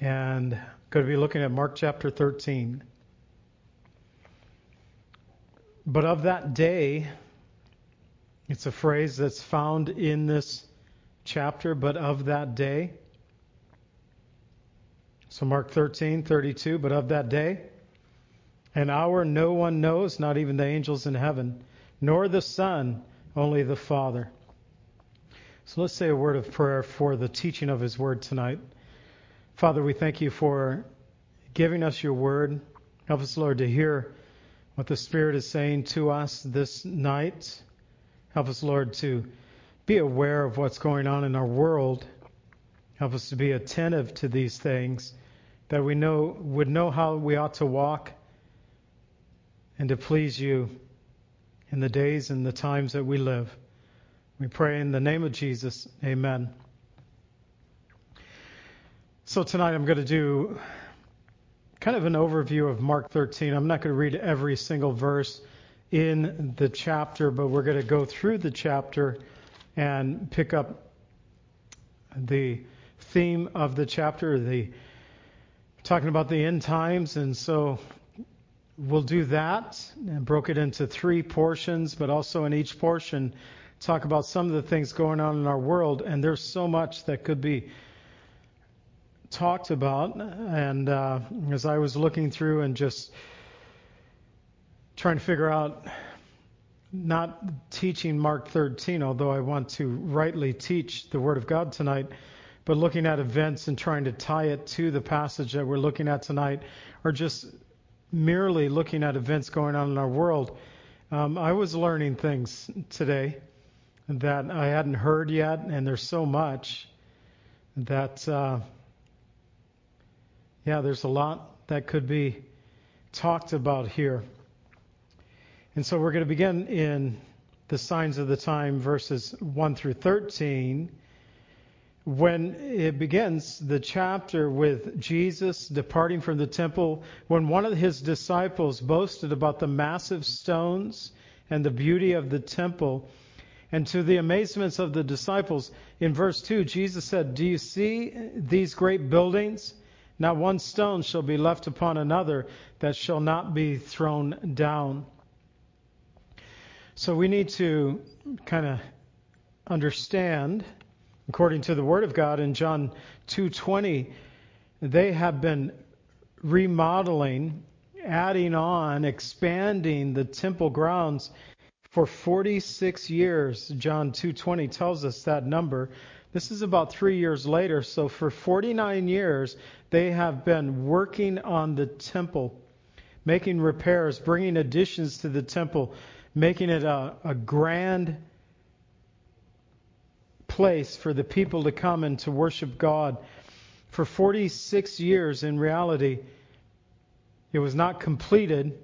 and going to be looking at Mark chapter 13. But of that day, it's a phrase that's found in this chapter, but of that day. So Mark 13, 32, but of that day, an hour no one knows, not even the angels in heaven, nor the Son, only the Father. So let's say a word of prayer for the teaching of His Word tonight. Father, we thank you for giving us your word. Help us, Lord, to hear what the Spirit is saying to us this night. Help us, Lord, to be aware of what's going on in our world. Help us to be attentive to these things, that we know would know how we ought to walk and to please you in the days and the times that we live. We pray in the name of Jesus. Amen. So tonight I'm going to do kind of an overview of Mark 13. I'm not going to read every single verse in the chapter, but we're going to go through the chapter and pick up the theme of the chapter, the talking about the end times, and so we'll do that and broke it into three portions, but also in each portion talk about some of the things going on in our world, and there's so much that could be talked about, and uh, as I was looking through and just trying to figure out, not teaching Mark 13, although I want to rightly teach the Word of God tonight, but looking at events and trying to tie it to the passage that we're looking at tonight, or just merely looking at events going on in our world. Um, I was learning things today that I hadn't heard yet, and there's so much that. Uh, yeah, there's a lot that could be talked about here. And so we're going to begin in the signs of the time, verses 1 through 13. When it begins the chapter with Jesus departing from the temple, when one of his disciples boasted about the massive stones and the beauty of the temple, and to the amazements of the disciples, in verse 2, Jesus said, Do you see these great buildings? Not one stone shall be left upon another that shall not be thrown down. So we need to kind of understand, according to the Word of God in John 2:20, they have been remodeling, adding on, expanding the temple grounds for 46 years. John 2:20 tells us that number. This is about three years later. So for 49 years, they have been working on the temple, making repairs, bringing additions to the temple, making it a, a grand place for the people to come and to worship God. For 46 years, in reality, it was not completed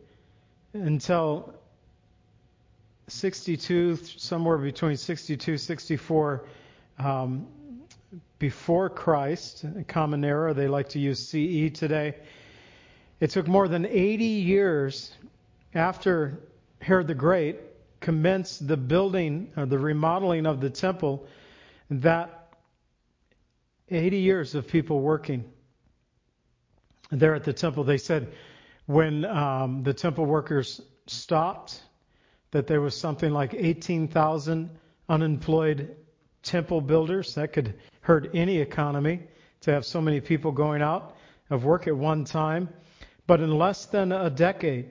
until 62, somewhere between 62, 64 um, before Christ, common era, they like to use CE today. It took more than 80 years after Herod the Great commenced the building or the remodeling of the temple that 80 years of people working there at the temple. They said when um, the temple workers stopped, that there was something like 18,000 unemployed temple builders. That could hurt any economy to have so many people going out of work at one time. But in less than a decade,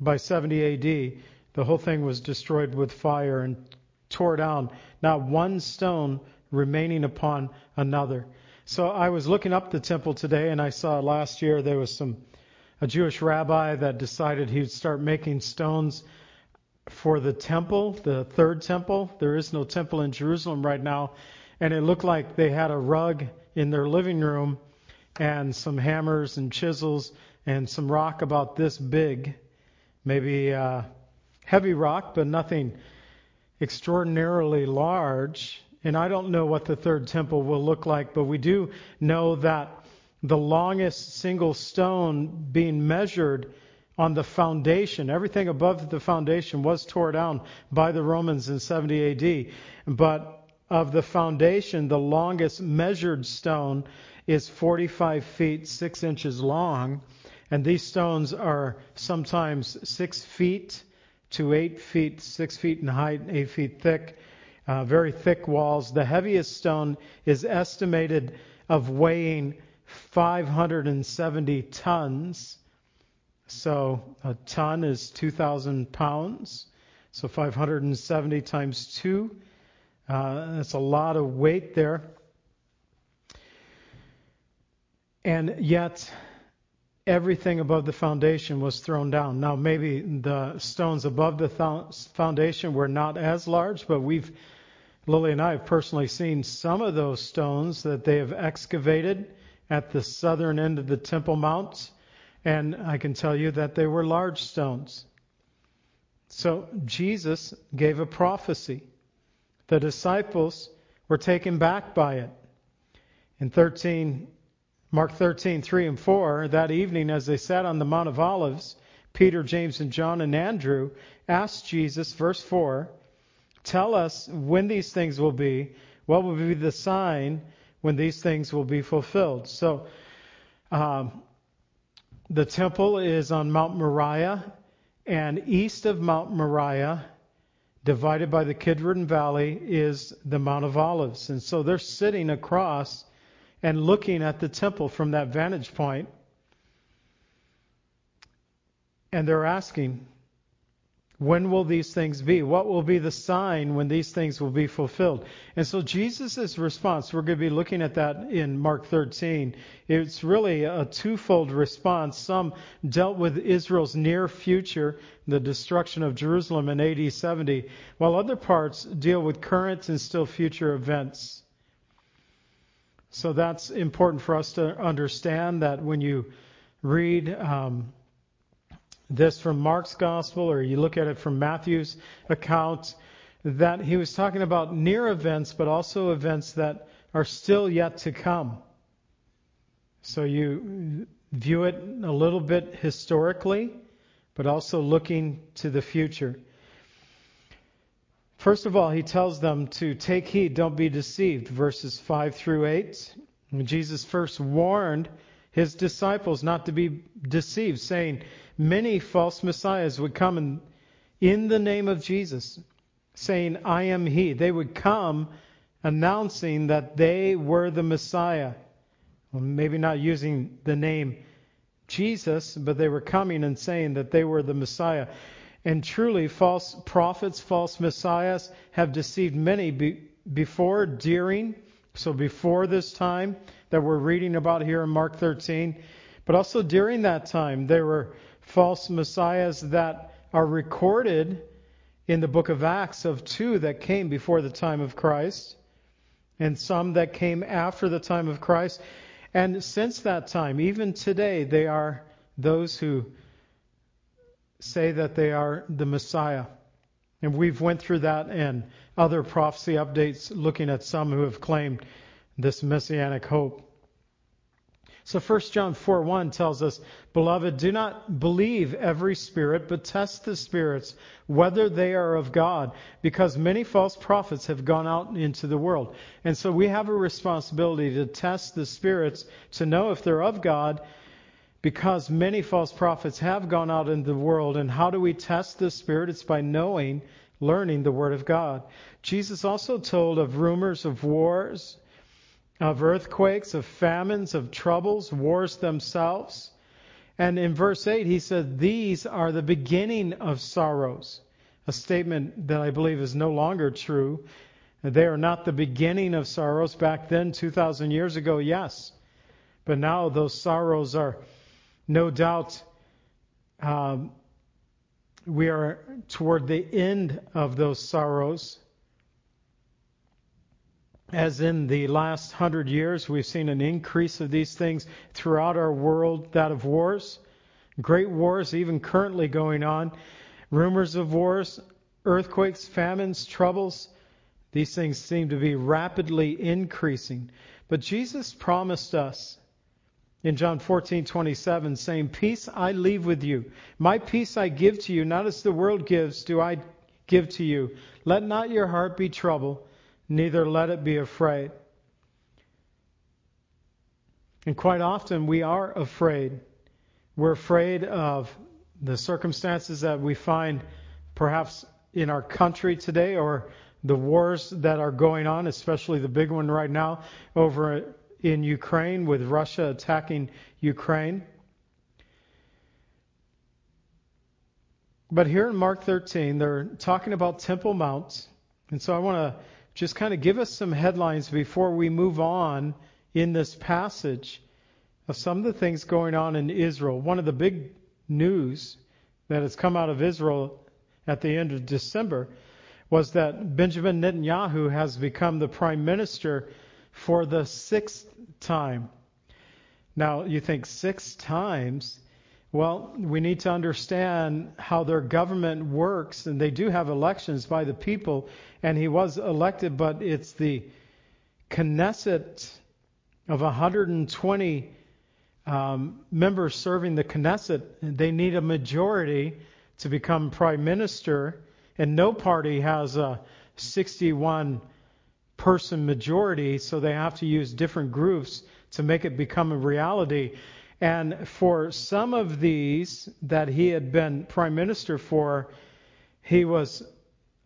by 70 AD, the whole thing was destroyed with fire and tore down, not one stone remaining upon another. So I was looking up the temple today and I saw last year there was some a Jewish rabbi that decided he would start making stones for the temple, the third temple. There is no temple in Jerusalem right now. And it looked like they had a rug in their living room and some hammers and chisels and some rock about this big, maybe uh, heavy rock, but nothing extraordinarily large. And I don't know what the third temple will look like, but we do know that the longest single stone being measured on the foundation, everything above the foundation was torn down by the Romans in 70 AD. But of the foundation, the longest measured stone is 45 feet 6 inches long. And these stones are sometimes 6 feet to 8 feet, 6 feet in height, 8 feet thick, uh, very thick walls. The heaviest stone is estimated of weighing 570 tons. So a ton is 2,000 pounds. So 570 times 2. Uh, that's a lot of weight there. And yet, everything above the foundation was thrown down. Now, maybe the stones above the foundation were not as large, but we've, Lily and I have personally seen some of those stones that they have excavated at the southern end of the Temple Mount, and I can tell you that they were large stones. So, Jesus gave a prophecy. The disciples were taken back by it. In 13, Mark 13, 3 and 4, that evening as they sat on the Mount of Olives, Peter, James, and John and Andrew asked Jesus, verse 4, Tell us when these things will be. What will be the sign when these things will be fulfilled? So, um, the temple is on Mount Moriah, and east of Mount Moriah, divided by the Kidron Valley, is the Mount of Olives. And so they're sitting across and looking at the temple from that vantage point. And they're asking, when will these things be? What will be the sign when these things will be fulfilled? And so Jesus' response, we're going to be looking at that in Mark 13. It's really a twofold response. Some dealt with Israel's near future, the destruction of Jerusalem in AD 70, while other parts deal with current and still future events. So that's important for us to understand that when you read um, this from Mark's gospel or you look at it from Matthew's account, that he was talking about near events, but also events that are still yet to come. So you view it a little bit historically, but also looking to the future. First of all, he tells them to take heed, don't be deceived, verses 5 through 8. Jesus first warned his disciples not to be deceived, saying many false messiahs would come in, in the name of Jesus, saying, I am he. They would come announcing that they were the Messiah. Well, maybe not using the name Jesus, but they were coming and saying that they were the Messiah. And truly, false prophets, false messiahs have deceived many be, before, during, so before this time that we're reading about here in Mark 13, but also during that time, there were false messiahs that are recorded in the book of Acts of two that came before the time of Christ, and some that came after the time of Christ. And since that time, even today, they are those who say that they are the Messiah. And we've went through that and other prophecy updates looking at some who have claimed this messianic hope. So 1 John 4 1 tells us, Beloved, do not believe every spirit, but test the spirits, whether they are of God, because many false prophets have gone out into the world. And so we have a responsibility to test the spirits to know if they're of God because many false prophets have gone out into the world. And how do we test the Spirit? It's by knowing, learning the Word of God. Jesus also told of rumors of wars, of earthquakes, of famines, of troubles, wars themselves. And in verse 8, he said, These are the beginning of sorrows. A statement that I believe is no longer true. They are not the beginning of sorrows. Back then, 2,000 years ago, yes. But now those sorrows are no doubt, um, we are toward the end of those sorrows. As in the last hundred years, we've seen an increase of these things throughout our world, that of wars, great wars, even currently going on, rumors of wars, earthquakes, famines, troubles. These things seem to be rapidly increasing. But Jesus promised us in John 14:27 saying, "Peace I leave with you. My peace I give to you, not as the world gives, do I give to you. Let not your heart be troubled, neither let it be afraid." And quite often we are afraid. We're afraid of the circumstances that we find perhaps in our country today or the wars that are going on, especially the big one right now over in Ukraine with Russia attacking Ukraine. But here in Mark 13, they're talking about Temple Mount. And so I want to just kind of give us some headlines before we move on in this passage of some of the things going on in Israel. One of the big news that has come out of Israel at the end of December was that Benjamin Netanyahu has become the prime minister for the sixth time. Now, you think six times? Well, we need to understand how their government works, and they do have elections by the people, and he was elected, but it's the Knesset of 120 um, members serving the Knesset. They need a majority to become prime minister, and no party has a 61 person majority, so they have to use different groups to make it become a reality. And for some of these that he had been prime minister for, he was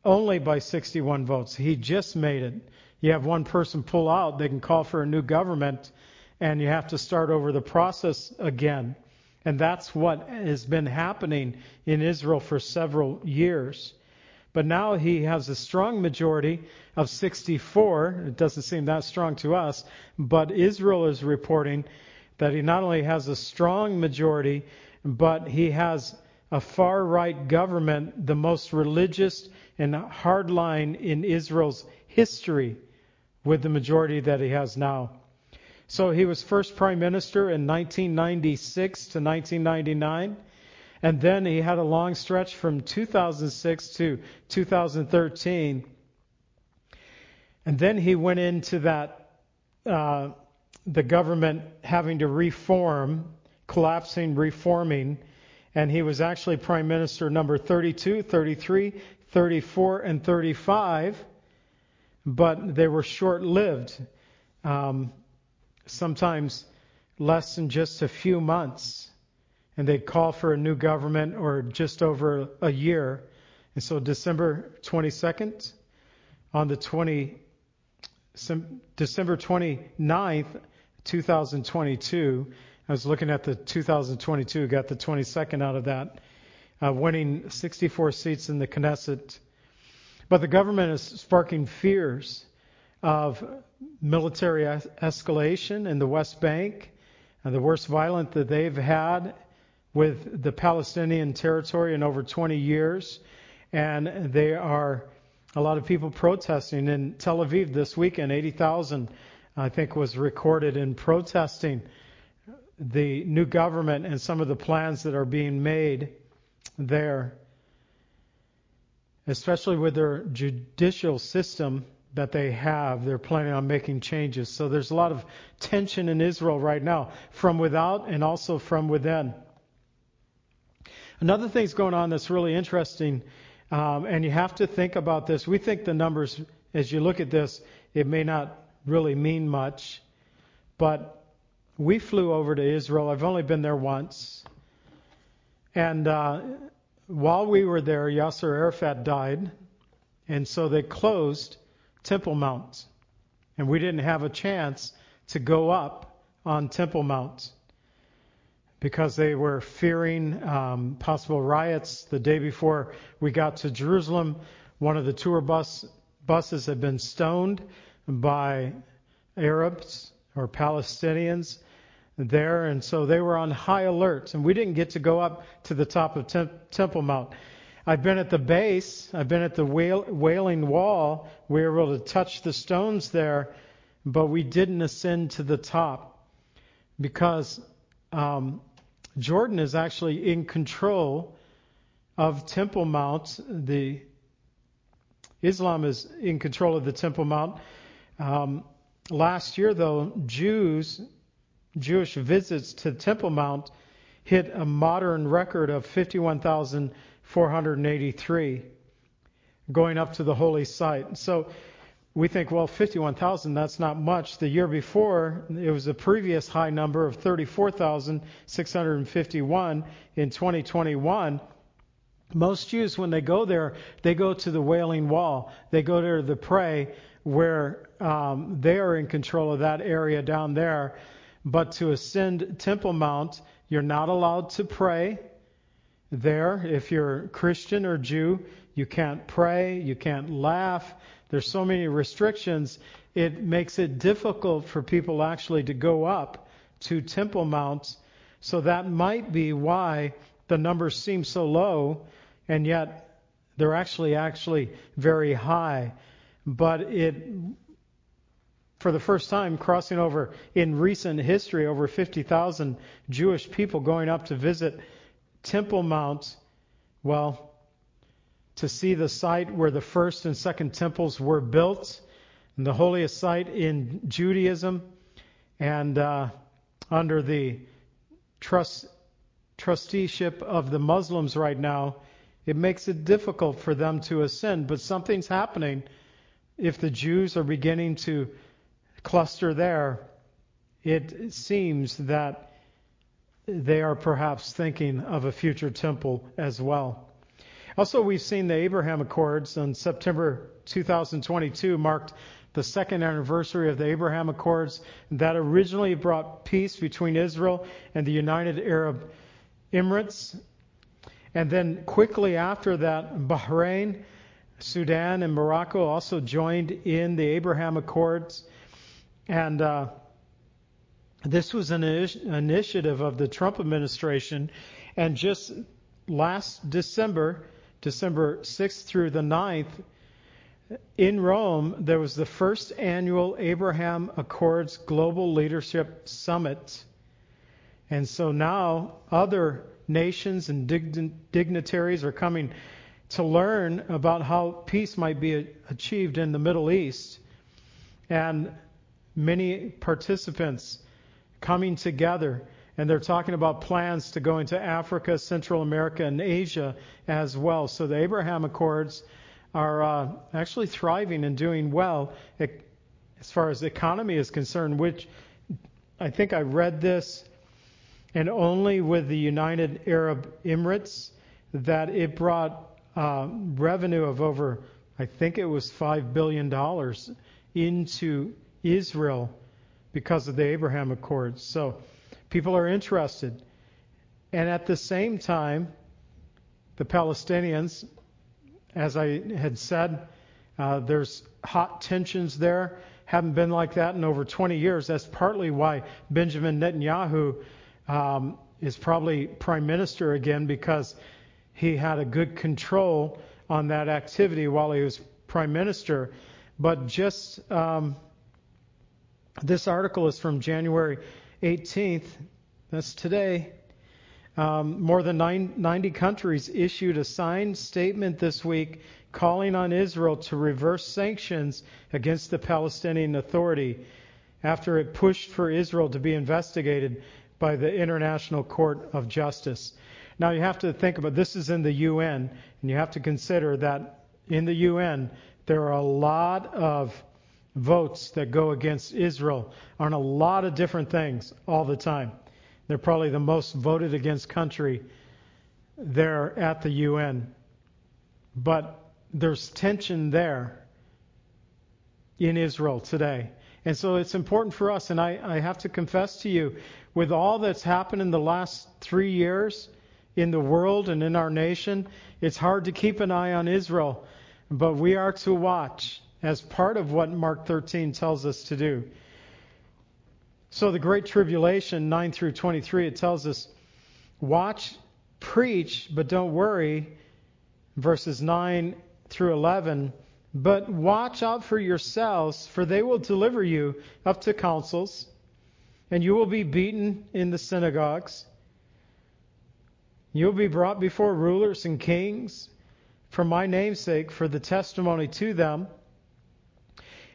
only by 61 votes. He just made it. You have one person pull out, they can call for a new government, and you have to start over the process again. And that's what has been happening in Israel for several years. But now he has a strong majority of 64. It doesn't seem that strong to us, but Israel is reporting that he not only has a strong majority, but he has a far right government, the most religious and hardline in Israel's history, with the majority that he has now. So he was first prime minister in 1996 to 1999. And then he had a long stretch from 2006 to 2013. And then he went into that, uh, the government having to reform, collapsing, reforming. And he was actually prime minister number 32, 33, 34, and 35. But they were short lived. Um, sometimes less than just a few months and they'd call for a new government or just over a year. And so December 22nd, on the 20, December 29th, 2022, I was looking at the 2022, got the 22nd out of that, uh, winning 64 seats in the Knesset. But the government is sparking fears of military es- escalation in the West Bank, and the worst violence that they've had with the Palestinian territory in over 20 years, and they are a lot of people protesting in Tel Aviv this weekend. 80,000, I think, was recorded in protesting the new government and some of the plans that are being made there, especially with their judicial system that they have. They're planning on making changes. So there's a lot of tension in Israel right now, from without and also from within. Another thing's going on that's really interesting, um, and you have to think about this. We think the numbers, as you look at this, it may not really mean much, but we flew over to Israel. I've only been there once. And uh, while we were there, Yasser Arafat died, and so they closed Temple Mount. And we didn't have a chance to go up on Temple Mount because they were fearing um, possible riots. The day before we got to Jerusalem, one of the tour bus buses had been stoned by Arabs or Palestinians there, and so they were on high alert. And we didn't get to go up to the top of Tem- Temple Mount. I've been at the base. I've been at the Wailing Wall. We were able to touch the stones there, but we didn't ascend to the top because um, Jordan is actually in control of Temple Mount. The Islam is in control of the Temple Mount. Um, last year, though, Jews, Jewish visits to the Temple Mount hit a modern record of 51,483 going up to the holy site. So we think, well, 51,000, that's not much. The year before, it was a previous high number of 34,651 in 2021. Most Jews, when they go there, they go to the Wailing Wall. They go there to pray, where um, they are in control of that area down there. But to ascend Temple Mount, you're not allowed to pray there. If you're Christian or Jew, you can't pray, you can't laugh. There's so many restrictions, it makes it difficult for people actually to go up to Temple Mount. So that might be why the numbers seem so low and yet they're actually actually very high. But it for the first time crossing over in recent history over 50,000 Jewish people going up to visit Temple Mount. Well, to see the site where the first and second temples were built, and the holiest site in Judaism, and uh, under the trust, trusteeship of the Muslims right now, it makes it difficult for them to ascend. But something's happening. If the Jews are beginning to cluster there, it seems that they are perhaps thinking of a future temple as well. Also, we've seen the Abraham Accords on September 2022 marked the second anniversary of the Abraham Accords that originally brought peace between Israel and the United Arab Emirates and then quickly after that, Bahrain, Sudan, and Morocco also joined in the Abraham Accords. And uh, this was an initiative of the Trump administration. And just last December, December 6th through the 9th, in Rome, there was the first annual Abraham Accords Global Leadership Summit. And so now other nations and dignitaries are coming to learn about how peace might be achieved in the Middle East. And many participants coming together, and they're talking about plans to go into Africa, Central America, and Asia as well. So the Abraham Accords are uh, actually thriving and doing well as far as the economy is concerned, which I think I read this and only with the United Arab Emirates that it brought revenue of over, I think it was $5 billion into Israel because of the Abraham Accords. So people are interested. And at the same time, the Palestinians, as I had said, uh, there's hot tensions there. Haven't been like that in over 20 years. That's partly why Benjamin Netanyahu um, is probably prime minister again because he had a good control on that activity while he was prime minister. But just um, this article is from January 18th. That's today. Um, more than 90 countries issued a signed statement this week calling on Israel to reverse sanctions against the Palestinian Authority after it pushed for Israel to be investigated by the International Court of Justice. Now you have to think about this is in the UN, and you have to consider that in the UN there are a lot of votes that go against Israel on a lot of different things all the time. They're probably the most voted against country there at the UN. But there's tension there in Israel today. And so it's important for us, and I, I have to confess to you, with all that's happened in the last three years in the world and in our nation, it's hard to keep an eye on Israel. But we are to watch as part of what Mark 13 tells us to do. So, the Great Tribulation, 9 through 23, it tells us watch, preach, but don't worry. verses 9 through 11. But watch out for yourselves, for they will deliver you up to councils, and you will be beaten in the synagogues. You'll be brought before rulers and kings for my name's sake, for the testimony to them.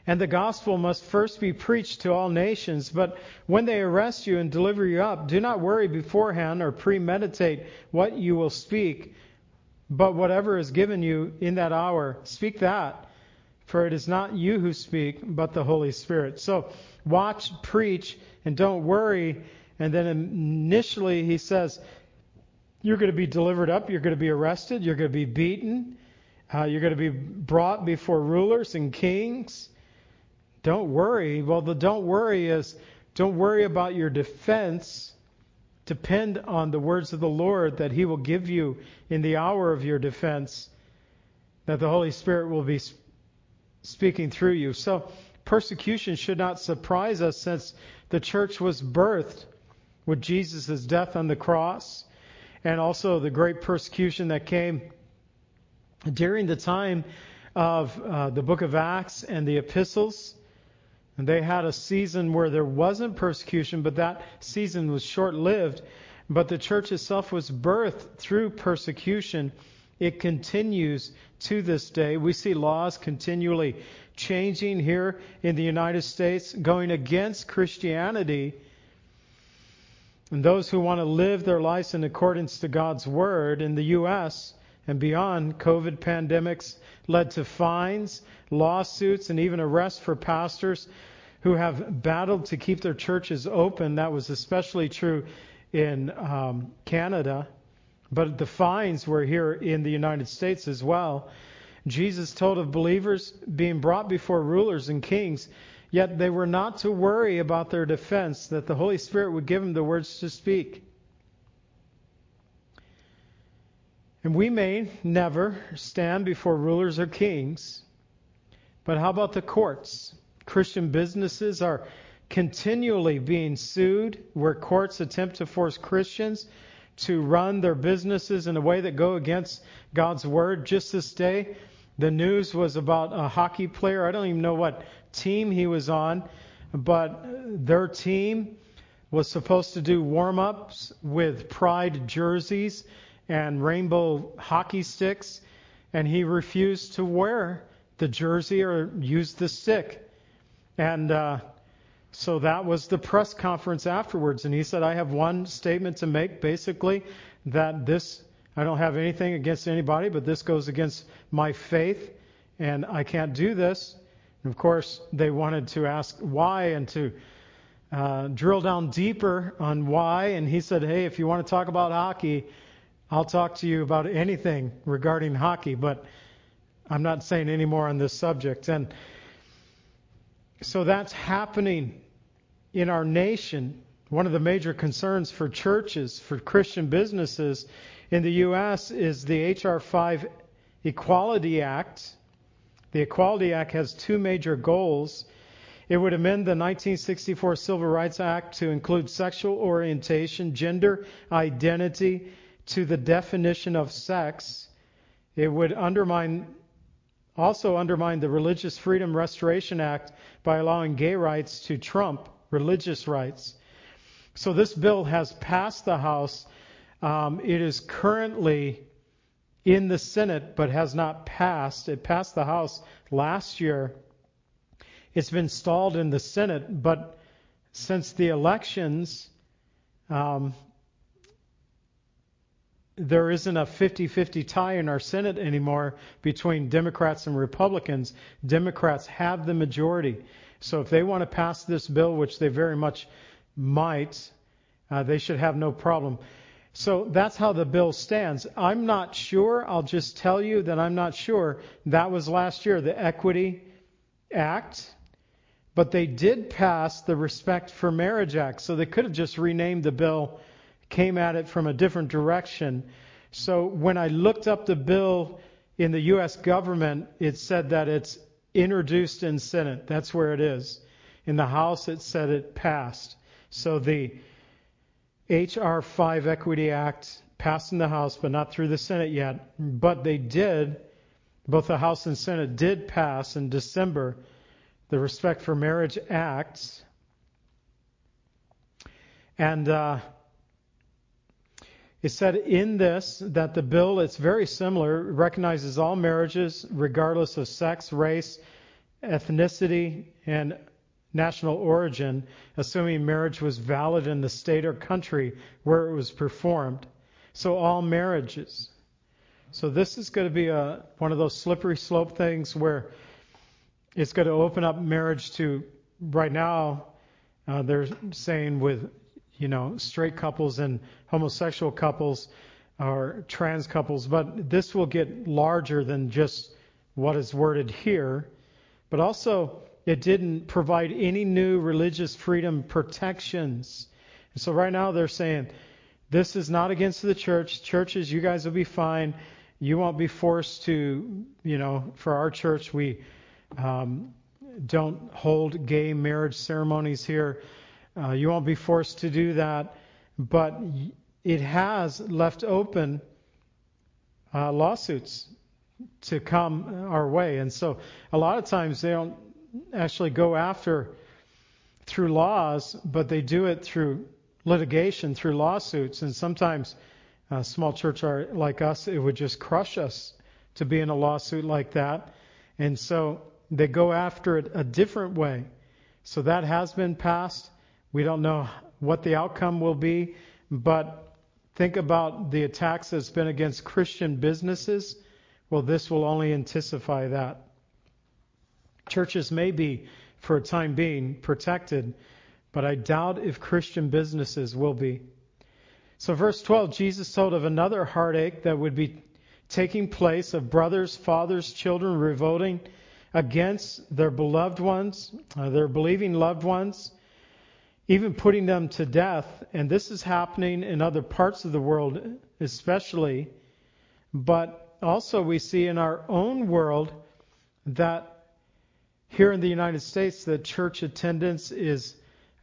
And the gospel must first be preached to all nations. But when they arrest you and deliver you up, do not worry beforehand or premeditate what you will speak. But whatever is given you in that hour, speak that. For it is not you who speak, but the Holy Spirit. So watch, preach, and don't worry. And then initially he says, you're going to be delivered up, you're going to be arrested, you're going to be beaten, uh, you're going to be brought before rulers and kings. Don't worry. Well, the don't worry is don't worry about your defense. Depend on the words of the Lord that He will give you in the hour of your defense, that the Holy Spirit will be speaking through you. So, persecution should not surprise us since the church was birthed with Jesus' death on the cross and also the great persecution that came during the time of uh, the book of Acts and the epistles. And they had a season where there wasn't persecution, but that season was short lived. But the church itself was birthed through persecution. It continues to this day. We see laws continually changing here in the United States, going against Christianity and those who want to live their lives in accordance to God's word in the U.S. and beyond, COVID pandemics led to fines, lawsuits, and even arrests for pastors who have battled to keep their churches open. That was especially true in um, Canada, but the fines were here in the United States as well. Jesus told of believers being brought before rulers and kings Yet they were not to worry about their defense, that the Holy Spirit would give them the words to speak. And we may never stand before rulers or kings, but how about the courts? Christian businesses are continually being sued where courts attempt to force Christians to run their businesses in a way that go against God's word. Just this day, the news was about a hockey player. I don't even know what team he was on, but their team was supposed to do warm ups with pride jerseys and rainbow hockey sticks, and he refused to wear the jersey or use the stick. And uh, so that was the press conference afterwards. And he said, I have one statement to make basically that this, I don't have anything against anybody, but this goes against my faith, and I can't do this. And of course, they wanted to ask why and to uh, drill down deeper on why. And he said, Hey, if you want to talk about hockey, I'll talk to you about anything regarding hockey, but I'm not saying any more on this subject. And so that's happening in our nation. One of the major concerns for churches, for Christian businesses in the U.S., is the H.R. 5 Equality Act the Equality Act has two major goals. It would amend the 1964 Civil Rights Act to include sexual orientation, gender identity to the definition of sex. It would undermine also undermine the Religious Freedom Restoration Act by allowing gay rights to trump religious rights. So this bill has passed the House. Um, it is currently in the Senate but has not passed. It passed the House last year. It's been stalled in the Senate, but since the elections, um, there isn't a 50 50 tie in our Senate anymore between Democrats and Republicans. Democrats have the majority. So if they want to pass this bill, which they very much might, uh, they should have no problem. So that's how the bill stands. I'm not sure. I'll just tell you that I'm not sure. That was last year, the Equity Act. But they did pass the Respect for Marriage Act. So they could have just renamed the bill, came at it from a different direction. So when I looked up the bill in the U.S. government, it said that it's introduced in Senate. That's where it is. In the House, it said it passed. So the H.R. 5 Equity Act passed in the House, but not through the Senate yet. But they did, both the House and Senate did pass in December the Respect for Marriage Acts. And uh, it said in this that the bill, it's very similar, recognizes all marriages, regardless of sex, race, ethnicity, and national origin, assuming marriage was valid in the state or country where it was performed. So all marriages. So this is going to be a, one of those slippery slope things where it's going to open up marriage to, right now, uh, they're saying with, you know, straight couples and homosexual couples or trans couples, but this will get larger than just what is worded here. But also, it didn't provide any new religious freedom protections. And so right now they're saying, this is not against the church. Churches, you guys will be fine. You won't be forced to, you know, for our church, we um, don't hold gay marriage ceremonies here. Uh, you won't be forced to do that. But it has left open uh, lawsuits to come our way. And so a lot of times they don't actually go after through laws, but they do it through litigation, through lawsuits. And sometimes a small church like us, it would just crush us to be in a lawsuit like that. And so they go after it a different way. So that has been passed. We don't know what the outcome will be, but think about the attacks that's been against Christian businesses. Well, this will only intensify that. Churches may be, for a time being, protected, but I doubt if Christian businesses will be. So, verse 12, Jesus told of another heartache that would be taking place of brothers, fathers, children revolting against their beloved ones, uh, their believing loved ones, even putting them to death. And this is happening in other parts of the world, especially. But also, we see in our own world that here in the United States, the church attendance is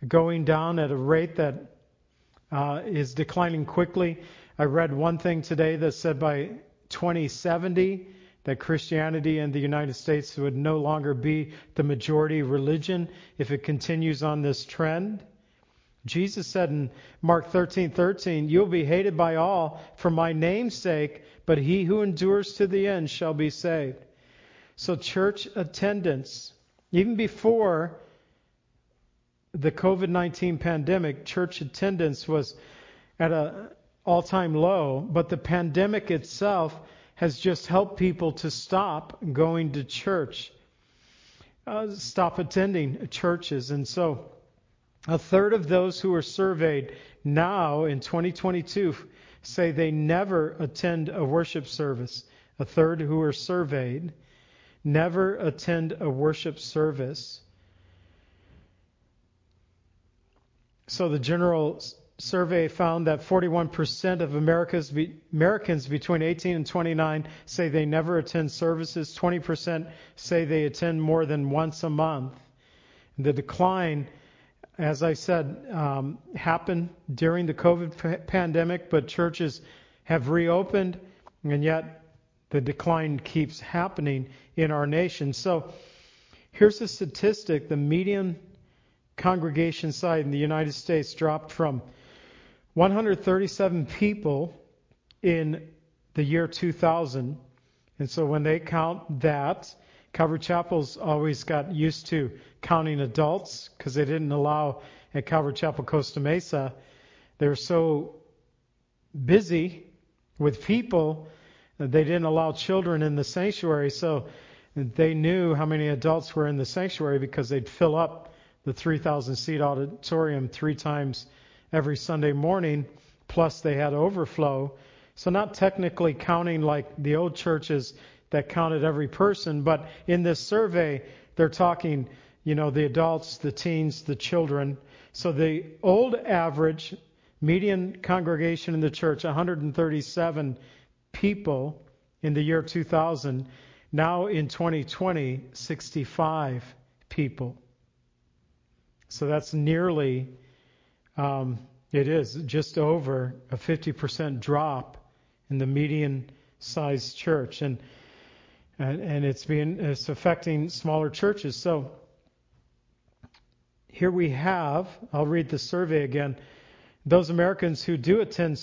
going down at a rate that uh, is declining quickly. I read one thing today that said by 2070 that Christianity in the United States would no longer be the majority religion if it continues on this trend. Jesus said in Mark 13:13, "You'll be hated by all for my name's sake, but he who endures to the end shall be saved." So church attendance even before the COVID 19 pandemic, church attendance was at an all time low, but the pandemic itself has just helped people to stop going to church, uh, stop attending churches. And so, a third of those who are surveyed now in 2022 say they never attend a worship service. A third who are surveyed never attend a worship service. So the general survey found that 41% of America's Americans between 18 and 29 say they never attend services. 20% say they attend more than once a month. The decline, as I said, um, happened during the COVID pandemic, but churches have reopened, and yet the decline keeps happening in our nation. So here's a statistic the median congregation size in the United States dropped from 137 people in the year 2000. And so when they count that, Calvary Chapel's always got used to counting adults because they didn't allow at Calvary Chapel Costa Mesa. They were so busy with people they didn't allow children in the sanctuary, so they knew how many adults were in the sanctuary because they'd fill up the 3,000 seat auditorium three times every Sunday morning, plus they had overflow. So, not technically counting like the old churches that counted every person, but in this survey, they're talking, you know, the adults, the teens, the children. So, the old average median congregation in the church, 137 people in the year 2000. Now in 2020, 65 people. So that's nearly um, It is just over a 50% drop in the median sized church. And, and, and it's being, it's affecting smaller churches. So here we have, I'll read the survey again. Those Americans who do attend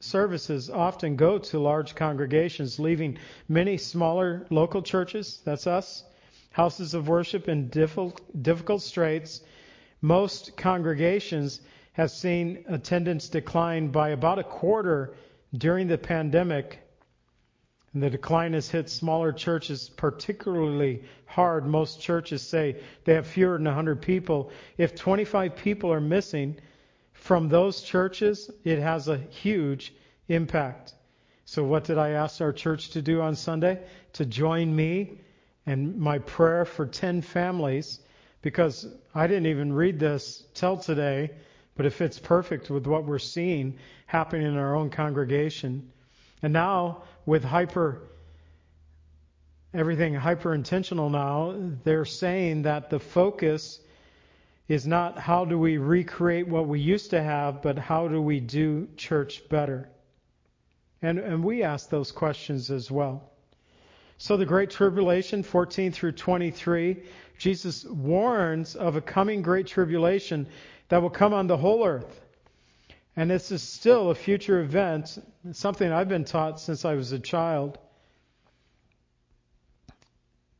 services often go to large congregations, leaving many smaller local churches, that's us, houses of worship in difficult, straits. Most congregations have seen attendance decline by about a quarter during the pandemic. And the decline has hit smaller churches particularly hard. Most churches say they have fewer than 100 people. If 25 people are missing from those churches, it has a huge impact. So, what did I ask our church to do on Sunday? To join me and my prayer for 10 families, because I didn't even read this till today but it fits perfect with what we're seeing happening in our own congregation. And now, with hyper, everything hyper intentional now, they're saying that the focus is not how do we recreate what we used to have, but how do we do church better? And, and we ask those questions as well. So the Great Tribulation, 14 through 23, Jesus warns of a coming Great Tribulation that will come on the whole earth. And this is still a future event, something I've been taught since I was a child.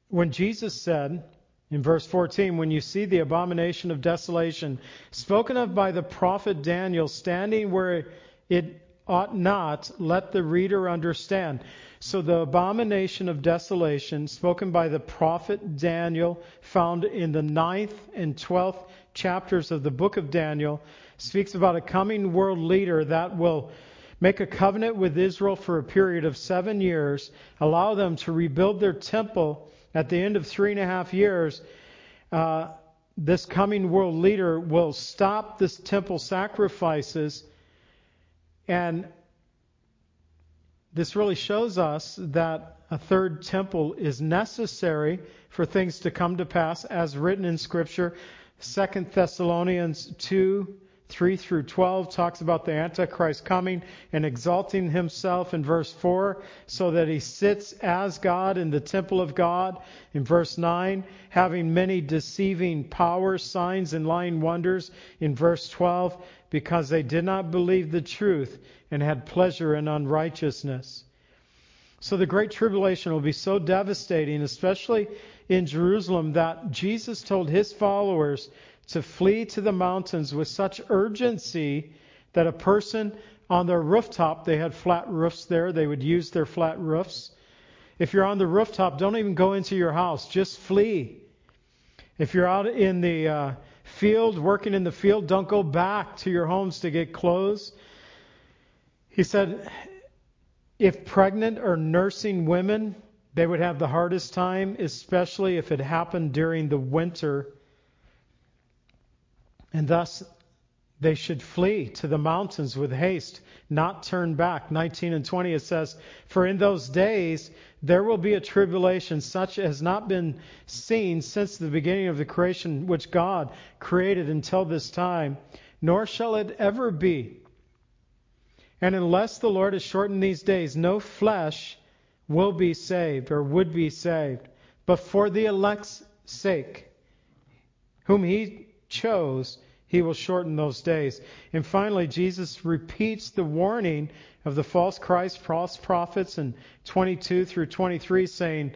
When Jesus said in verse 14, when you see the abomination of desolation spoken of by the prophet Daniel standing where it ought not, let the reader understand. So the abomination of desolation spoken by the prophet Daniel, found in the ninth and twelfth chapters of the book of Daniel speaks about a coming world leader that will make a covenant with Israel for a period of seven years, allow them to rebuild their temple at the end of three and a half years. Uh, this coming world leader will stop this temple sacrifices and this really shows us that a third temple is necessary for things to come to pass as written in scripture 2 Thessalonians 2 3 through 12 talks about the Antichrist coming and exalting himself in verse 4 so that he sits as God in the temple of God. In verse 9, having many deceiving powers, signs, and lying wonders. In verse 12, because they did not believe the truth and had pleasure in unrighteousness. So the Great Tribulation will be so devastating, especially in Jerusalem that Jesus told his followers to flee to the mountains with such urgency that a person on their rooftop, they had flat roofs there, they would use their flat roofs. If you're on the rooftop, don't even go into your house, just flee. If you're out in the uh, field, working in the field, don't go back to your homes to get clothes. He said, if pregnant or nursing women they would have the hardest time, especially if it happened during the winter. And thus, they should flee to the mountains with haste, not turn back. 19 and 20 it says, For in those days there will be a tribulation such as has not been seen since the beginning of the creation which God created until this time, nor shall it ever be. And unless the Lord has shortened these days, no flesh will be saved or would be saved, but for the elect's sake, whom he chose, he will shorten those days. And finally, Jesus repeats the warning of the false Christ, false prophets in 22 through 23, saying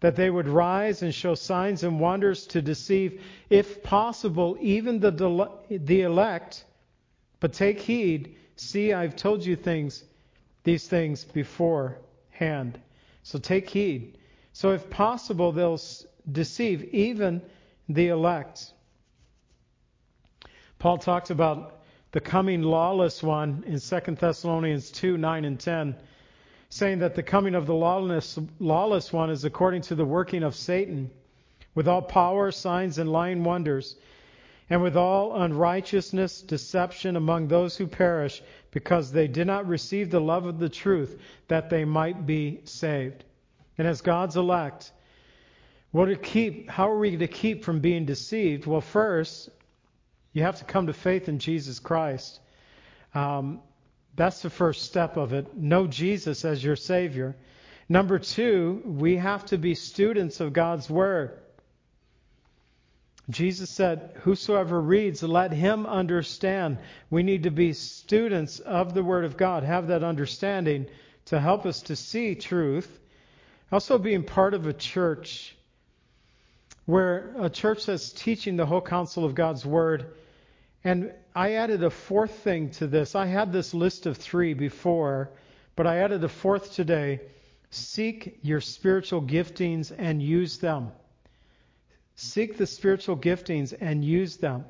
that they would rise and show signs and wonders to deceive, if possible, even the, the elect. But take heed, see, I've told you things, these things beforehand. So take heed. So if possible, they'll deceive even the elect. Paul talks about the coming lawless one in 2 Thessalonians 2 9 and 10, saying that the coming of the lawless, lawless one is according to the working of Satan, with all power, signs, and lying wonders, and with all unrighteousness, deception among those who perish because they did not receive the love of the truth that they might be saved. And as God's elect, what to keep, how are we to keep from being deceived? Well, first, you have to come to faith in Jesus Christ. Um, that's the first step of it. Know Jesus as your Savior. Number two, we have to be students of God's Word. Jesus said, Whosoever reads, let him understand. We need to be students of the Word of God, have that understanding to help us to see truth. Also, being part of a church where a church that's teaching the whole counsel of God's Word. And I added a fourth thing to this. I had this list of three before, but I added a fourth today. Seek your spiritual giftings and use them. Seek the spiritual giftings and use them.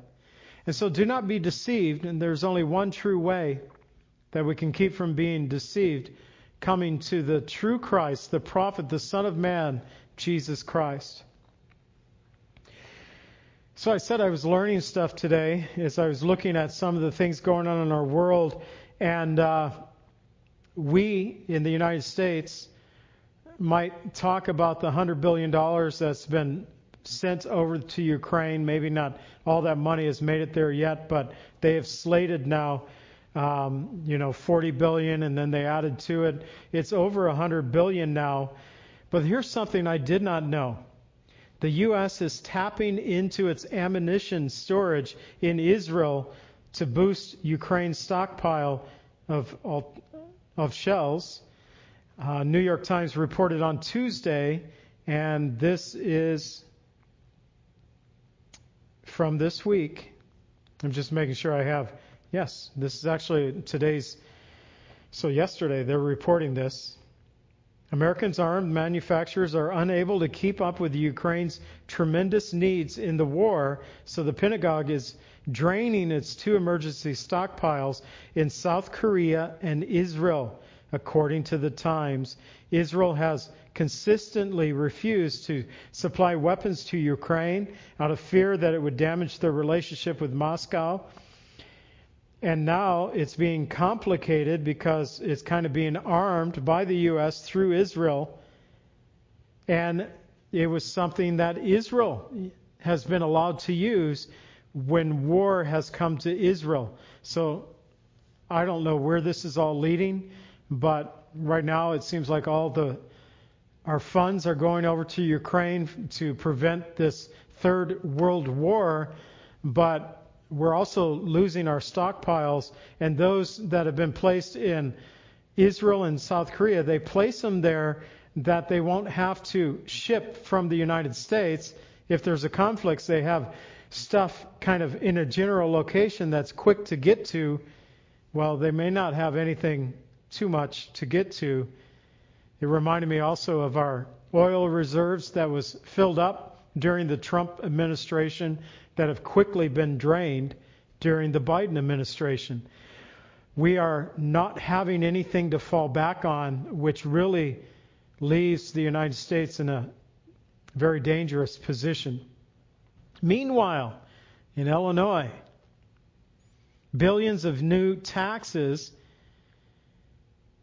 And so do not be deceived, and there's only one true way that we can keep from being deceived coming to the true Christ, the prophet, the Son of Man, Jesus Christ. So I said I was learning stuff today as I was looking at some of the things going on in our world, and uh, we in the United States might talk about the hundred billion dollars that's been sent over to Ukraine. Maybe not all that money has made it there yet, but they have slated now, um, you know, 40 billion, and then they added to it. It's over 100 billion now. But here's something I did not know. The U.S. is tapping into its ammunition storage in Israel to boost Ukraine's stockpile of of shells. Uh, New York Times reported on Tuesday, and this is from this week. I'm just making sure I have. Yes, this is actually today's. So yesterday they're reporting this. Americans' armed manufacturers are unable to keep up with Ukraine's tremendous needs in the war, so the Pentagon is draining its two emergency stockpiles in South Korea and Israel, according to the Times. Israel has consistently refused to supply weapons to Ukraine out of fear that it would damage their relationship with Moscow. And now it's being complicated because it's kind of being armed by the U.S. through Israel. And it was something that Israel has been allowed to use when war has come to Israel. So I don't know where this is all leading, but right now it seems like all the our funds are going over to Ukraine to prevent this third world war, but we're also losing our stockpiles. And those that have been placed in Israel and South Korea, they place them there that they won't have to ship from the United States. If there's a conflict, they have stuff kind of in a general location that's quick to get to. Well, they may not have anything too much to get to. It reminded me also of our oil reserves that was filled up during the Trump administration that have quickly been drained during the Biden administration. We are not having anything to fall back on, which really leaves the United States in a very dangerous position. Meanwhile, in Illinois, billions of new taxes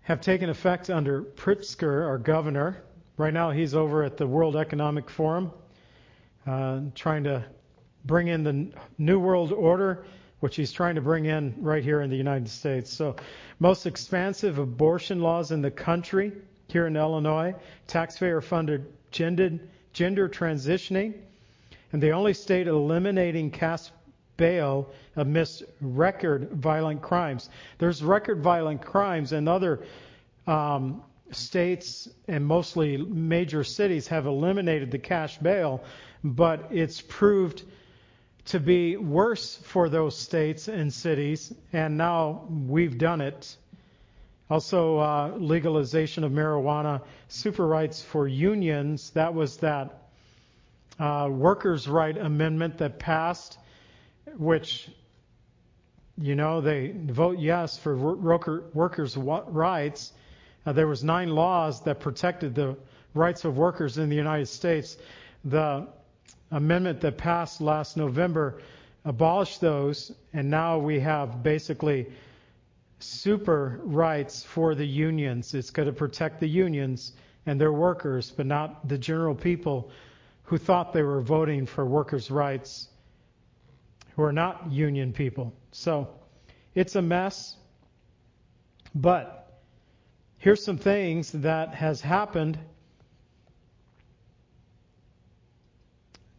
have taken effect under Pritzker, our governor. Right now, he's over at the World Economic Forum, uh, trying to bring in the New World Order, which he's trying to bring in right here in the United States. So, most expansive abortion laws in the country here in Illinois, taxpayer funded gender, gender transitioning, and the only state eliminating cash bail amidst record violent crimes. There's record violent crimes, and other um, states and mostly major cities have eliminated the cash bail, but it's proved to be worse for those states and cities, and now we've done it. Also, uh, legalization of marijuana, super rights for unions. That was that uh, workers' right amendment that passed which, you know, they vote yes for worker, workers' rights. Uh, there was nine laws that protected the rights of workers in the United States. The amendment that passed last November abolished those, and now we have basically super rights for the unions. It's going to protect the unions and their workers, but not the general people who thought they were voting for workers' rights who are not union people. So it's a mess. But here's some things that has happened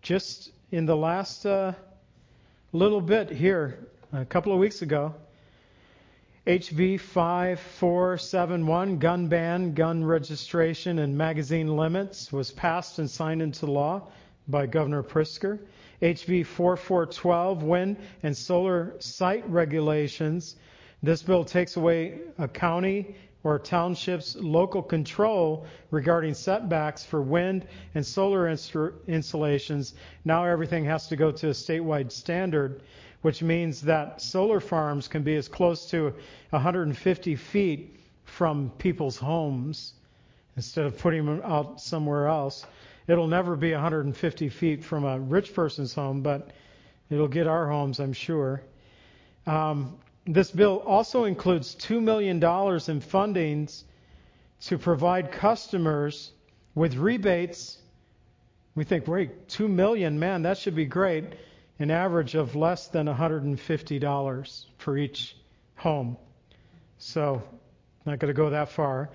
just in the last uh, little bit here, a couple of weeks ago. HB 5471, gun ban, gun registration, and magazine limits, was passed and signed into law by Governor Pritzker. HB 4412, wind and solar site regulations. This bill takes away a county or township's local control regarding setbacks for wind and solar installations. Now everything has to go to a statewide standard which means that solar farms can be as close to 150 feet from people's homes instead of putting them out somewhere else. It'll never be 150 feet from a rich person's home, but it'll get our homes, I'm sure. Um, this bill also includes $2 million in fundings to provide customers with rebates. We think, great, 2 million, man, that should be great an average of less than $150 for each home. So, not going to go that far.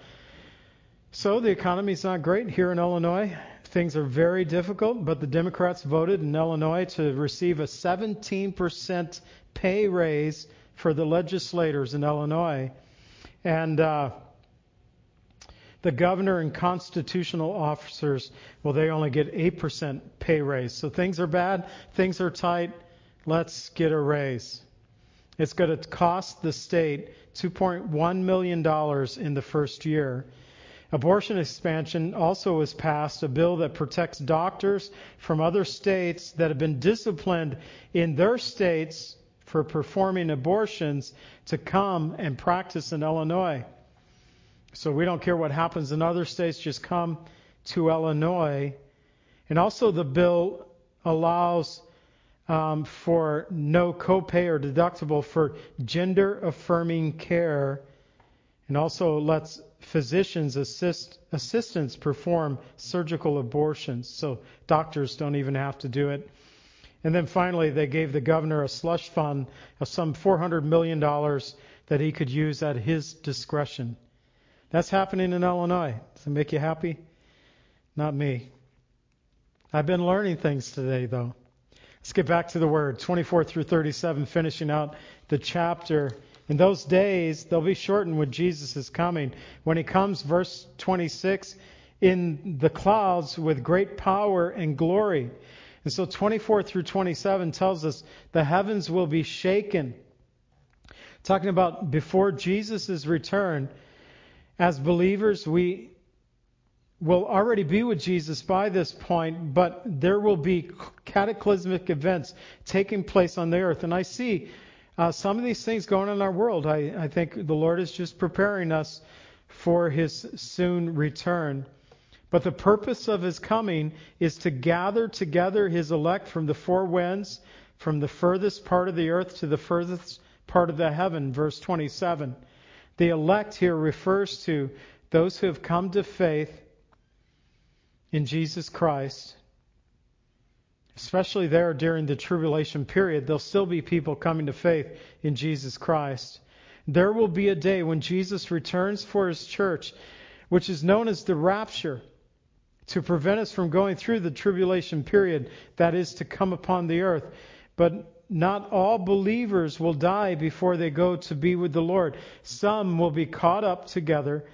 So, the economy's not great here in Illinois. Things are very difficult, but the Democrats voted in Illinois to receive a 17% pay raise for the legislators in Illinois. And uh, the governor and constitutional officers, well, they only get 8% pay raise. So things are bad, things are tight. Let's get a raise. It's going to cost the state $2.1 million in the first year. Abortion expansion also was passed, a bill that protects doctors from other states that have been disciplined in their states for performing abortions to come and practice in Illinois. So we don't care what happens in other states, just come to Illinois. And also, the bill allows um, for no copay or deductible for gender affirming care, and also lets physicians assist assistants perform surgical abortions, so doctors don't even have to do it. And then finally, they gave the governor a slush fund of some $400 million that he could use at his discretion. That's happening in Illinois. Does it make you happy? Not me. I've been learning things today, though. Let's get back to the word. 24 through 37, finishing out the chapter. In those days, they'll be shortened when Jesus is coming. When he comes, verse 26, in the clouds with great power and glory. And so 24 through 27 tells us the heavens will be shaken. Talking about before Jesus' return, as believers, we will already be with Jesus by this point, but there will be cataclysmic events taking place on the earth. And I see uh, some of these things going on in our world. I, I think the Lord is just preparing us for his soon return. But the purpose of his coming is to gather together his elect from the four winds, from the furthest part of the earth to the furthest part of the heaven, verse 27. The elect here refers to those who have come to faith in Jesus Christ. Especially there during the tribulation period, there'll still be people coming to faith in Jesus Christ. There will be a day when Jesus returns for his church, which is known as the rapture, to prevent us from going through the tribulation period that is to come upon the earth. But not all believers will die before they go to be with the Lord. Some will be caught up together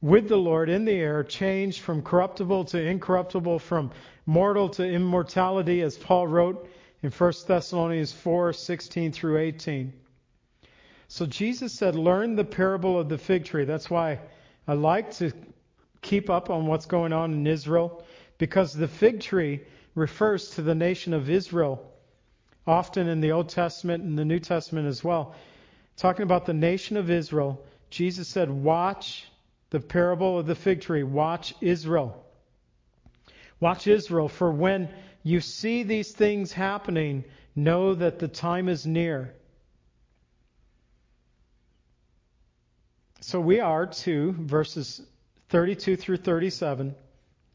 with the Lord in the air, changed from corruptible to incorruptible, from mortal to immortality, as Paul wrote in 1 Thessalonians 4 16 through 18. So Jesus said, Learn the parable of the fig tree. That's why I like to keep up on what's going on in Israel, because the fig tree refers to the nation of Israel often in the Old Testament and the New Testament as well. Talking about the nation of Israel, Jesus said, Watch the parable of the fig tree. Watch Israel. Watch Israel, for when you see these things happening, know that the time is near. So we are to, verses 32 through 37,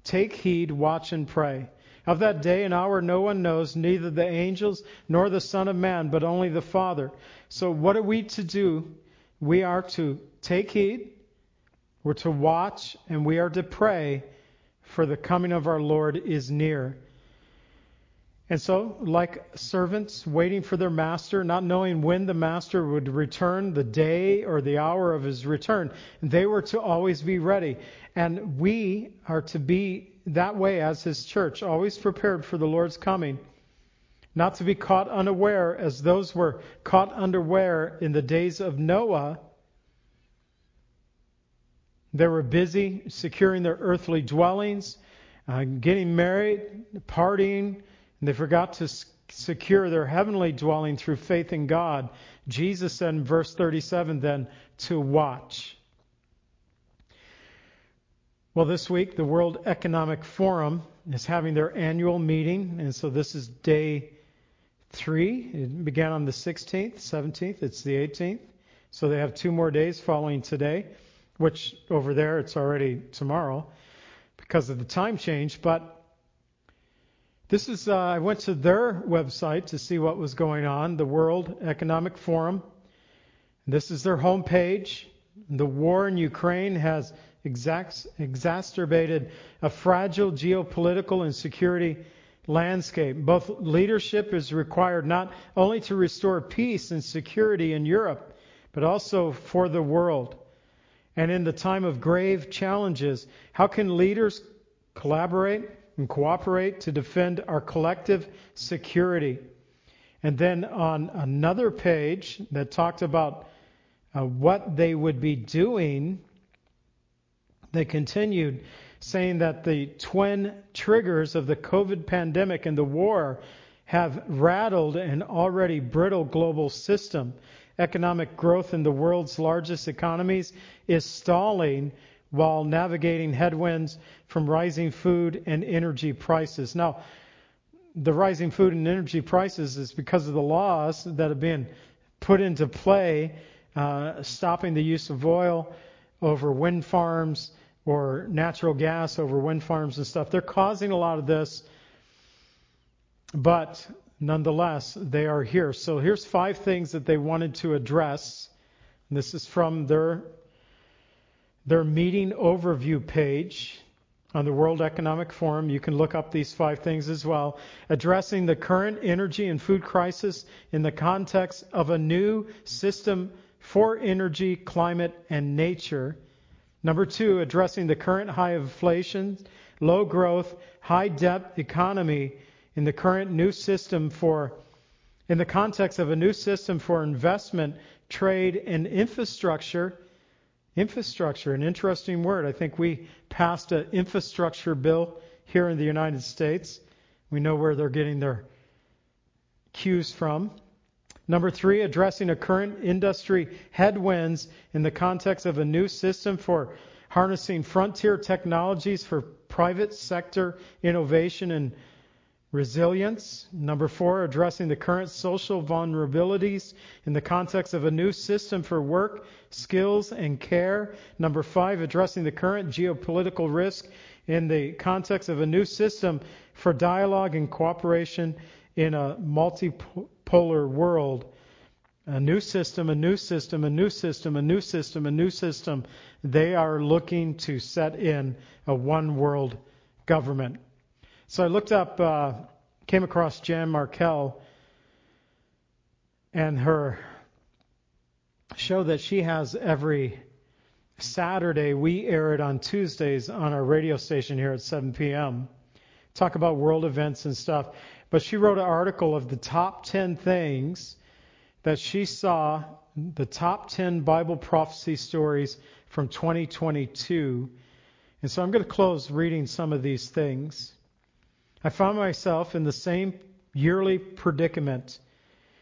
take heed, watch, and pray. Of that day and hour no one knows, neither the angels nor the Son of Man, but only the Father. So what are we to do we are to take heed, we're to watch, and we are to pray, for the coming of our Lord is near. And so, like servants waiting for their master, not knowing when the master would return, the day or the hour of his return, they were to always be ready. And we are to be that way as his church, always prepared for the Lord's coming, not to be caught unaware as those were caught unaware in the days of Noah. They were busy securing their earthly dwellings, uh, getting married, partying they forgot to secure their heavenly dwelling through faith in God. Jesus said in verse 37 then to watch. Well, this week the World Economic Forum is having their annual meeting, and so this is day three. It began on the 16th, 17th, it's the 18th. So they have two more days following today, which over there it's already tomorrow because of the time change. But this is, uh, I went to their website to see what was going on, the World Economic Forum. This is their homepage. The war in Ukraine has exacerbated a fragile geopolitical and security landscape. Both leadership is required not only to restore peace and security in Europe, but also for the world. And in the time of grave challenges, how can leaders collaborate and cooperate to defend our collective security. And then on another page that talked about uh, what they would be doing, they continued saying that the twin triggers of the COVID pandemic and the war have rattled an already brittle global system. Economic growth in the world's largest economies is stalling while navigating headwinds from rising food and energy prices. Now, the rising food and energy prices is because of the laws that have been put into play, uh, stopping the use of oil over wind farms or natural gas over wind farms and stuff. They're causing a lot of this, but nonetheless, they are here. So here's five things that they wanted to address. This is from their their meeting overview page on the World Economic Forum. You can look up these five things as well. Addressing the current energy and food crisis in the context of a new system for energy, climate, and nature. Number two, addressing the current high inflation, low growth, high debt economy in the current new system for, in the context of a new system for investment, trade, and infrastructure Infrastructure, an interesting word. I think we passed an infrastructure bill here in the United States. We know where they're getting their cues from. Number three, addressing a current industry headwinds in the context of a new system for harnessing frontier technologies for private sector innovation and resilience. Number four, addressing the current social vulnerabilities in the context of a new system for work, skills, and care. Number five, addressing the current geopolitical risk in the context of a new system for dialogue and cooperation in a multipolar world. A new system, a new system, a new system, a new system, a new system. They are looking to set in a one world government. So I looked up, uh, came across Jan Markell and her show that she has every Saturday. We air it on Tuesdays on our radio station here at 7 p.m. Talk about world events and stuff. But she wrote an article of the top 10 things that she saw, the top 10 Bible prophecy stories from 2022. And so I'm going to close reading some of these things. I found myself in the same yearly predicament.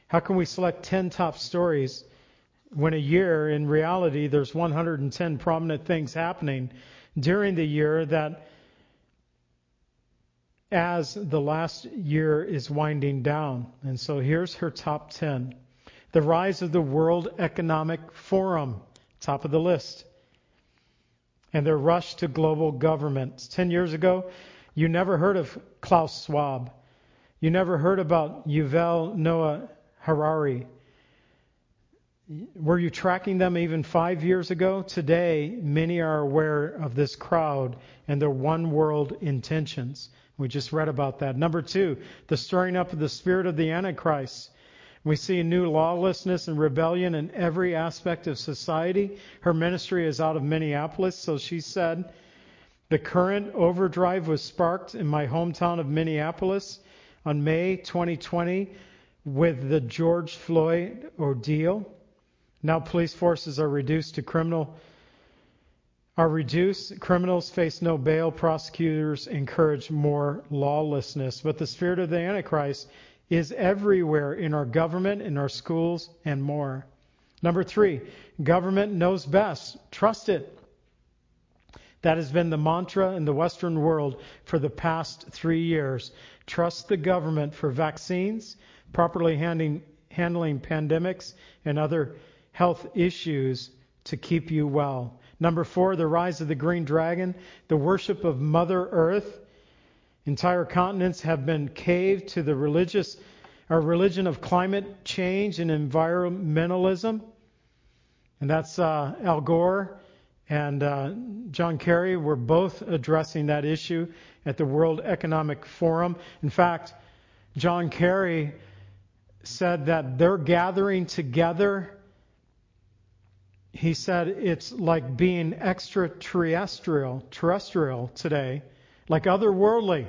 How can we select 10 top stories when a year, in reality, there's 110 prominent things happening during the year that as the last year is winding down. And so here's her top 10. The rise of the World Economic Forum, top of the list. And their rush to global government. 10 years ago, you never heard of Klaus Schwab. You never heard about Yuval Noah Harari. were you tracking them even five years ago? Today, many are aware of this crowd and their one world intentions. We just read about that. Number two, the stirring up of the spirit of the Antichrist. We see new lawlessness and rebellion in every aspect of society. Her ministry is out of Minneapolis, so she said, The current overdrive was sparked in my hometown of Minneapolis on May 2020 with the George Floyd ordeal. Now police forces are reduced to criminal are reduced. Criminals face no bail. Prosecutors encourage more lawlessness. But the spirit of the Antichrist is everywhere in our government, in our schools, and more. Number three, government knows best. Trust it. That has been the mantra in the Western world for the past three years. Trust the government for vaccines, properly handling, handling pandemics, and other health issues to keep you well. Number four, the rise of the green dragon, the worship of Mother Earth. Entire continents have been caved to the religious or religion of climate change and environmentalism. And that's uh, Al Gore and uh, John Kerry were both addressing that issue at the World Economic Forum. In fact, John Kerry said that they're gathering together he said it's like being extraterrestrial terrestrial today, like otherworldly.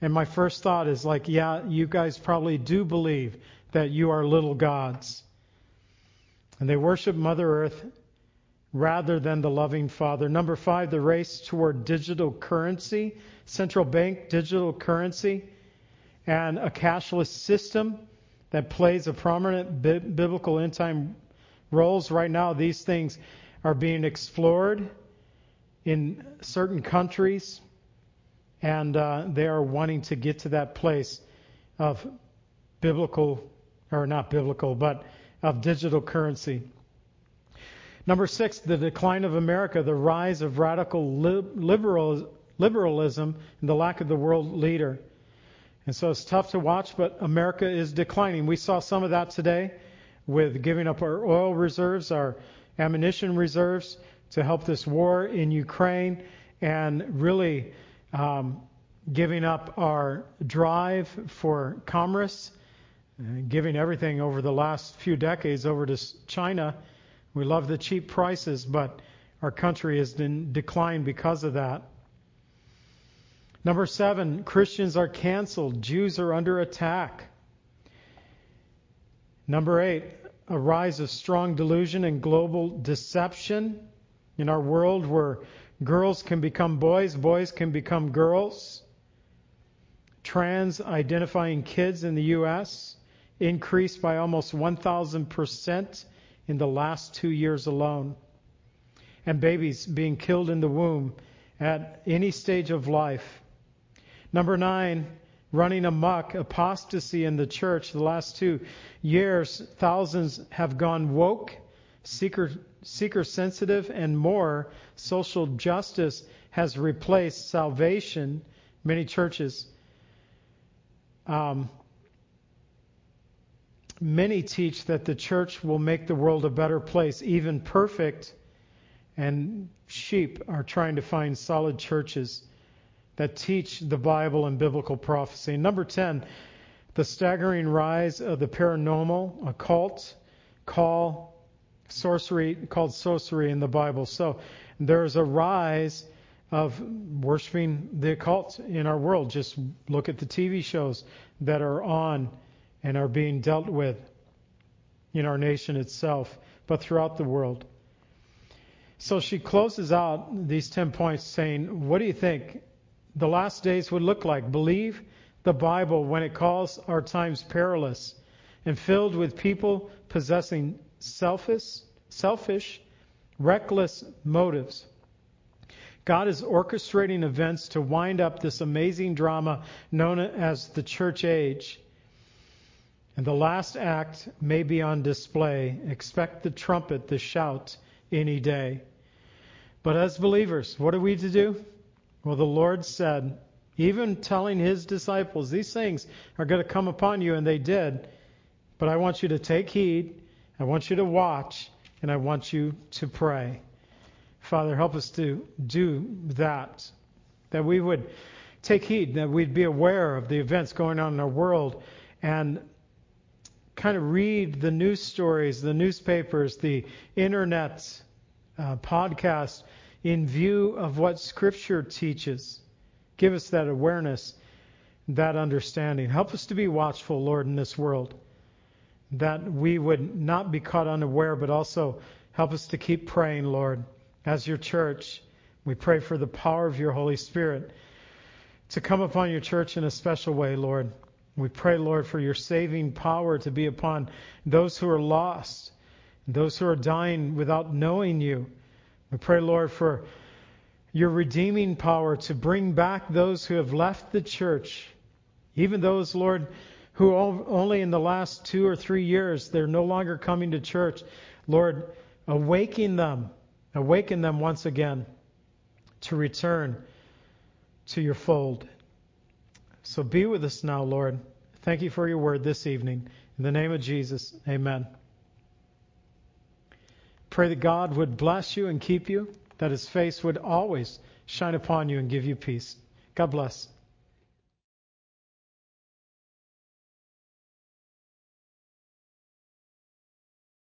And my first thought is like, yeah, you guys probably do believe that you are little gods. And they worship Mother Earth rather than the loving Father. Number five, the race toward digital currency, central bank digital currency, and a cashless system that plays a prominent biblical end time roles. Right now, these things are being explored in certain countries, and uh, they are wanting to get to that place of biblical, or not biblical, but of digital currency. Number six, the decline of America, the rise of radical liberal, liberalism, and the lack of the world leader. And so it's tough to watch, but America is declining. We saw some of that today with giving up our oil reserves, our ammunition reserves to help this war in Ukraine, and really um, giving up our drive for commerce, uh, giving everything over the last few decades over to China. We love the cheap prices, but our country has been declined because of that. Number seven, Christians are canceled. Jews are under attack. Number eight, a rise of strong delusion and global deception in our world where girls can become boys, boys can become girls. Trans identifying kids in the U.S. increased by almost 1,000% in the last two years alone. And babies being killed in the womb at any stage of life. Number nine, running amok, apostasy in the church. The last two years, thousands have gone woke, seeker, seeker sensitive, and more. Social justice has replaced salvation. Many churches. Um, many teach that the church will make the world a better place, even perfect, and sheep are trying to find solid churches that teach the Bible and biblical prophecy. Number 10, the staggering rise of the paranormal, occult, call, sorcery, called sorcery in the Bible. So there's a rise of worshiping the occult in our world. Just look at the TV shows that are on and are being dealt with in our nation itself, but throughout the world. So she closes out these 10 points saying, What do you think the last days would look like. Believe the Bible when it calls our times perilous and filled with people possessing selfish, selfish, reckless motives. God is orchestrating events to wind up this amazing drama known as the church age. And the last act may be on display. Expect the trumpet, the shout, any day. But as believers, what are we to do? Well, the Lord said, even telling his disciples, these things are going to come upon you, and they did. But I want you to take heed. I want you to watch, and I want you to pray. Father, help us to do that, that we would take heed, that we'd be aware of the events going on in our world and kind of read the news stories, the newspapers, the internet, uh, podcasts in view of what Scripture teaches. Give us that awareness, that understanding. Help us to be watchful, Lord, in this world, that we would not be caught unaware, but also help us to keep praying, Lord. As your church, we pray for the power of your Holy Spirit to come upon your church in a special way, Lord. We pray, Lord, for your saving power to be upon those who are lost, those who are dying without knowing you. We pray, Lord, for your redeeming power to bring back those who have left the church, even those, Lord, who only in the last two or three years they're no longer coming to church. Lord, awaken them, awaken them once again to return to your fold. So be with us now, Lord. Thank you for your word this evening. In the name of Jesus, amen. Pray that God would bless you and keep you, that his face would always shine upon you and give you peace. God bless.